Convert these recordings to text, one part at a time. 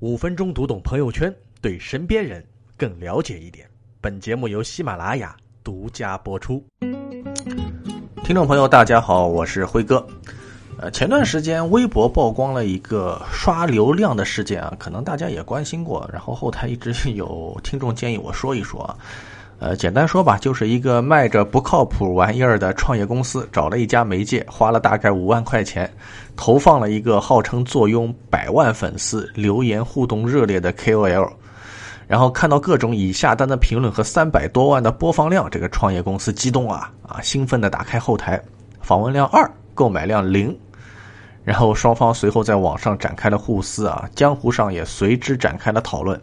五分钟读懂朋友圈，对身边人更了解一点。本节目由喜马拉雅独家播出。听众朋友，大家好，我是辉哥。呃，前段时间微博曝光了一个刷流量的事件啊，可能大家也关心过，然后后台一直有听众建议我说一说啊。呃，简单说吧，就是一个卖着不靠谱玩意儿的创业公司，找了一家媒介，花了大概五万块钱，投放了一个号称坐拥百万粉丝、留言互动热烈的 KOL，然后看到各种已下单的评论和三百多万的播放量，这个创业公司激动啊啊，兴奋的打开后台，访问量二，购买量零，然后双方随后在网上展开了互撕啊，江湖上也随之展开了讨论。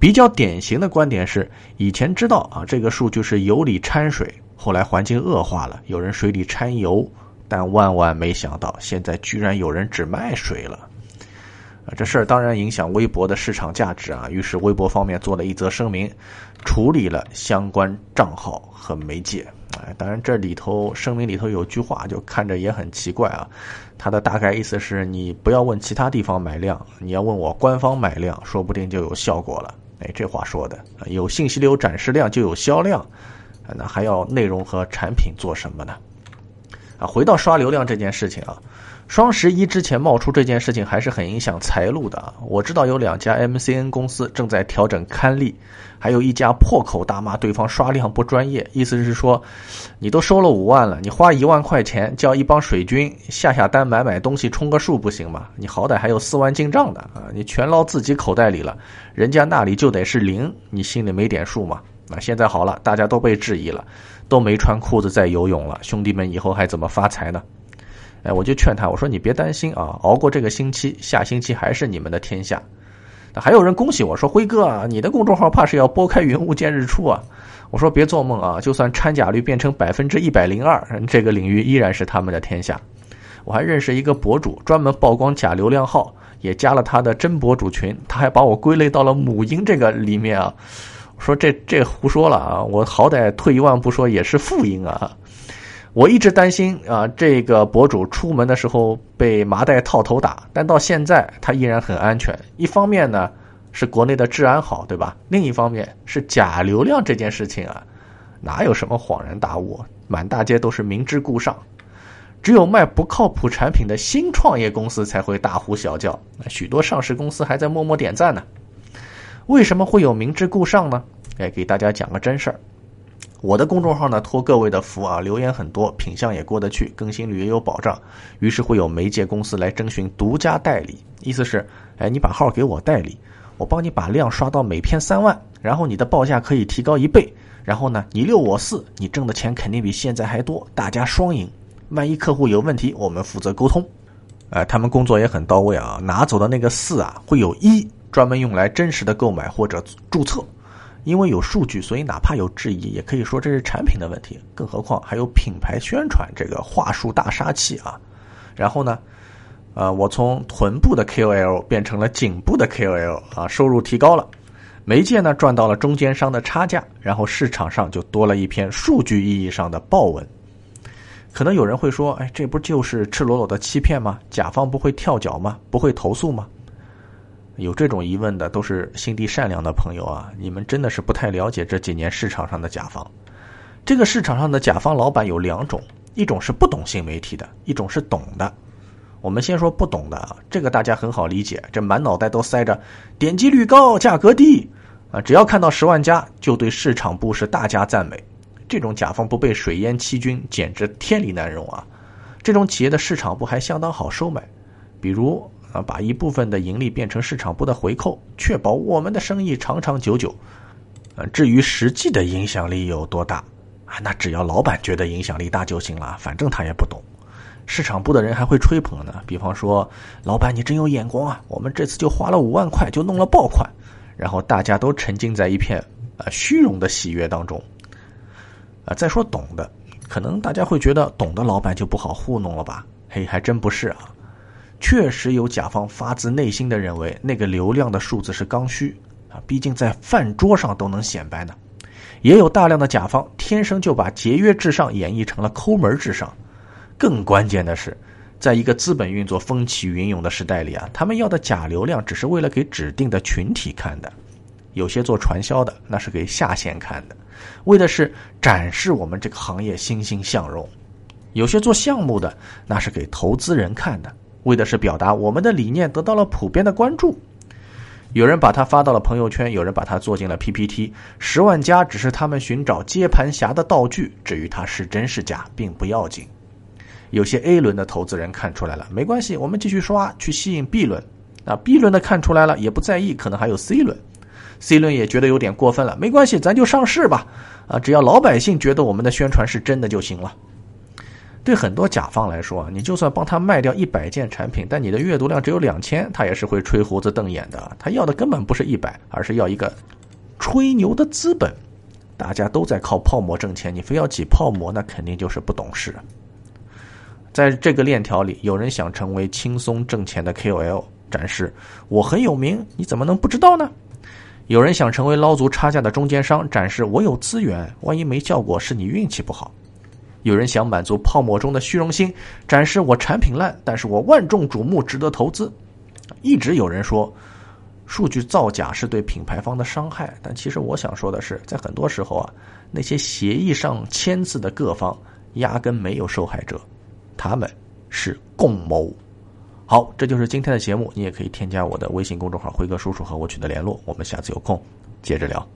比较典型的观点是，以前知道啊，这个数据是油里掺水，后来环境恶化了，有人水里掺油，但万万没想到，现在居然有人只卖水了。啊，这事儿当然影响微博的市场价值啊，于是微博方面做了一则声明，处理了相关账号和媒介。哎，当然这里头声明里头有句话，就看着也很奇怪啊，它的大概意思是你不要问其他地方买量，你要问我官方买量，说不定就有效果了。哎，这话说的，有信息流展示量就有销量，那还要内容和产品做什么呢？啊，回到刷流量这件事情啊，双十一之前冒出这件事情还是很影响财路的啊。我知道有两家 MCN 公司正在调整刊例，还有一家破口大骂对方刷量不专业，意思是说，你都收了五万了，你花一万块钱叫一帮水军下下单买买东西充个数不行吗？你好歹还有四万进账的啊，你全捞自己口袋里了，人家那里就得是零，你心里没点数吗？那现在好了，大家都被质疑了。都没穿裤子在游泳了，兄弟们以后还怎么发财呢？哎，我就劝他，我说你别担心啊，熬过这个星期，下星期还是你们的天下。那还有人恭喜我说，辉哥啊，你的公众号怕是要拨开云雾见日出啊。我说别做梦啊，就算掺假率变成百分之一百零二，这个领域依然是他们的天下。我还认识一个博主，专门曝光假流量号，也加了他的真博主群，他还把我归类到了母婴这个里面啊。说这这胡说了啊！我好歹退一万步说也是副音啊！我一直担心啊，这个博主出门的时候被麻袋套头打，但到现在他依然很安全。一方面呢是国内的治安好，对吧？另一方面是假流量这件事情啊，哪有什么恍然大悟？满大街都是明知故上，只有卖不靠谱产品的新创业公司才会大呼小叫，许多上市公司还在默默点赞呢。为什么会有明知故上呢？哎，给大家讲个真事儿。我的公众号呢，托各位的福啊，留言很多，品相也过得去，更新率也有保障。于是会有媒介公司来征询独家代理，意思是，哎，你把号给我代理，我帮你把量刷到每篇三万，然后你的报价可以提高一倍，然后呢，你六我四，你挣的钱肯定比现在还多，大家双赢。万一客户有问题，我们负责沟通。哎，他们工作也很到位啊，拿走的那个四啊，会有一。专门用来真实的购买或者注册，因为有数据，所以哪怕有质疑，也可以说这是产品的问题。更何况还有品牌宣传这个话术大杀器啊！然后呢，呃，我从臀部的 KOL 变成了颈部的 KOL 啊，收入提高了，媒介呢赚到了中间商的差价，然后市场上就多了一篇数据意义上的爆文。可能有人会说，哎，这不就是赤裸裸的欺骗吗？甲方不会跳脚吗？不会投诉吗？有这种疑问的都是心地善良的朋友啊！你们真的是不太了解这几年市场上的甲方。这个市场上的甲方老板有两种，一种是不懂新媒体的，一种是懂的。我们先说不懂的，这个大家很好理解，这满脑袋都塞着点击率高、价格低啊，只要看到十万加就对市场部是大加赞美。这种甲方不被水淹七军，简直天理难容啊！这种企业的市场部还相当好收买，比如。啊，把一部分的盈利变成市场部的回扣，确保我们的生意长长久久。呃，至于实际的影响力有多大啊，那只要老板觉得影响力大就行了，反正他也不懂。市场部的人还会吹捧呢，比方说，老板你真有眼光啊，我们这次就花了五万块就弄了爆款，然后大家都沉浸在一片啊虚荣的喜悦当中。啊，再说懂的，可能大家会觉得懂的老板就不好糊弄了吧？嘿，还真不是啊。确实有甲方发自内心的认为那个流量的数字是刚需啊，毕竟在饭桌上都能显摆呢。也有大量的甲方天生就把节约至上演绎成了抠门至上。更关键的是，在一个资本运作风起云涌的时代里啊，他们要的假流量只是为了给指定的群体看的。有些做传销的，那是给下线看的，为的是展示我们这个行业欣欣向荣；有些做项目的，那是给投资人看的，为的是表达我们的理念得到了普遍的关注。有人把它发到了朋友圈，有人把它做进了 PPT。十万加只是他们寻找接盘侠的道具，至于它是真是假，并不要紧。有些 A 轮的投资人看出来了，没关系，我们继续刷去吸引 B 轮。啊，B 轮的看出来了，也不在意，可能还有 C 轮。C 轮也觉得有点过分了，没关系，咱就上市吧。啊，只要老百姓觉得我们的宣传是真的就行了。对很多甲方来说，你就算帮他卖掉一百件产品，但你的阅读量只有两千，他也是会吹胡子瞪眼的。他要的根本不是一百，而是要一个吹牛的资本。大家都在靠泡沫挣钱，你非要挤泡沫，那肯定就是不懂事。在这个链条里，有人想成为轻松挣钱的 KOL，展示我很有名，你怎么能不知道呢？有人想成为捞足差价的中间商，展示我有资源，万一没效果，是你运气不好。有人想满足泡沫中的虚荣心，展示我产品烂，但是我万众瞩目，值得投资。一直有人说，数据造假是对品牌方的伤害，但其实我想说的是，在很多时候啊，那些协议上签字的各方压根没有受害者，他们是共谋。好，这就是今天的节目，你也可以添加我的微信公众号“辉哥叔叔”和我取得联络，我们下次有空接着聊。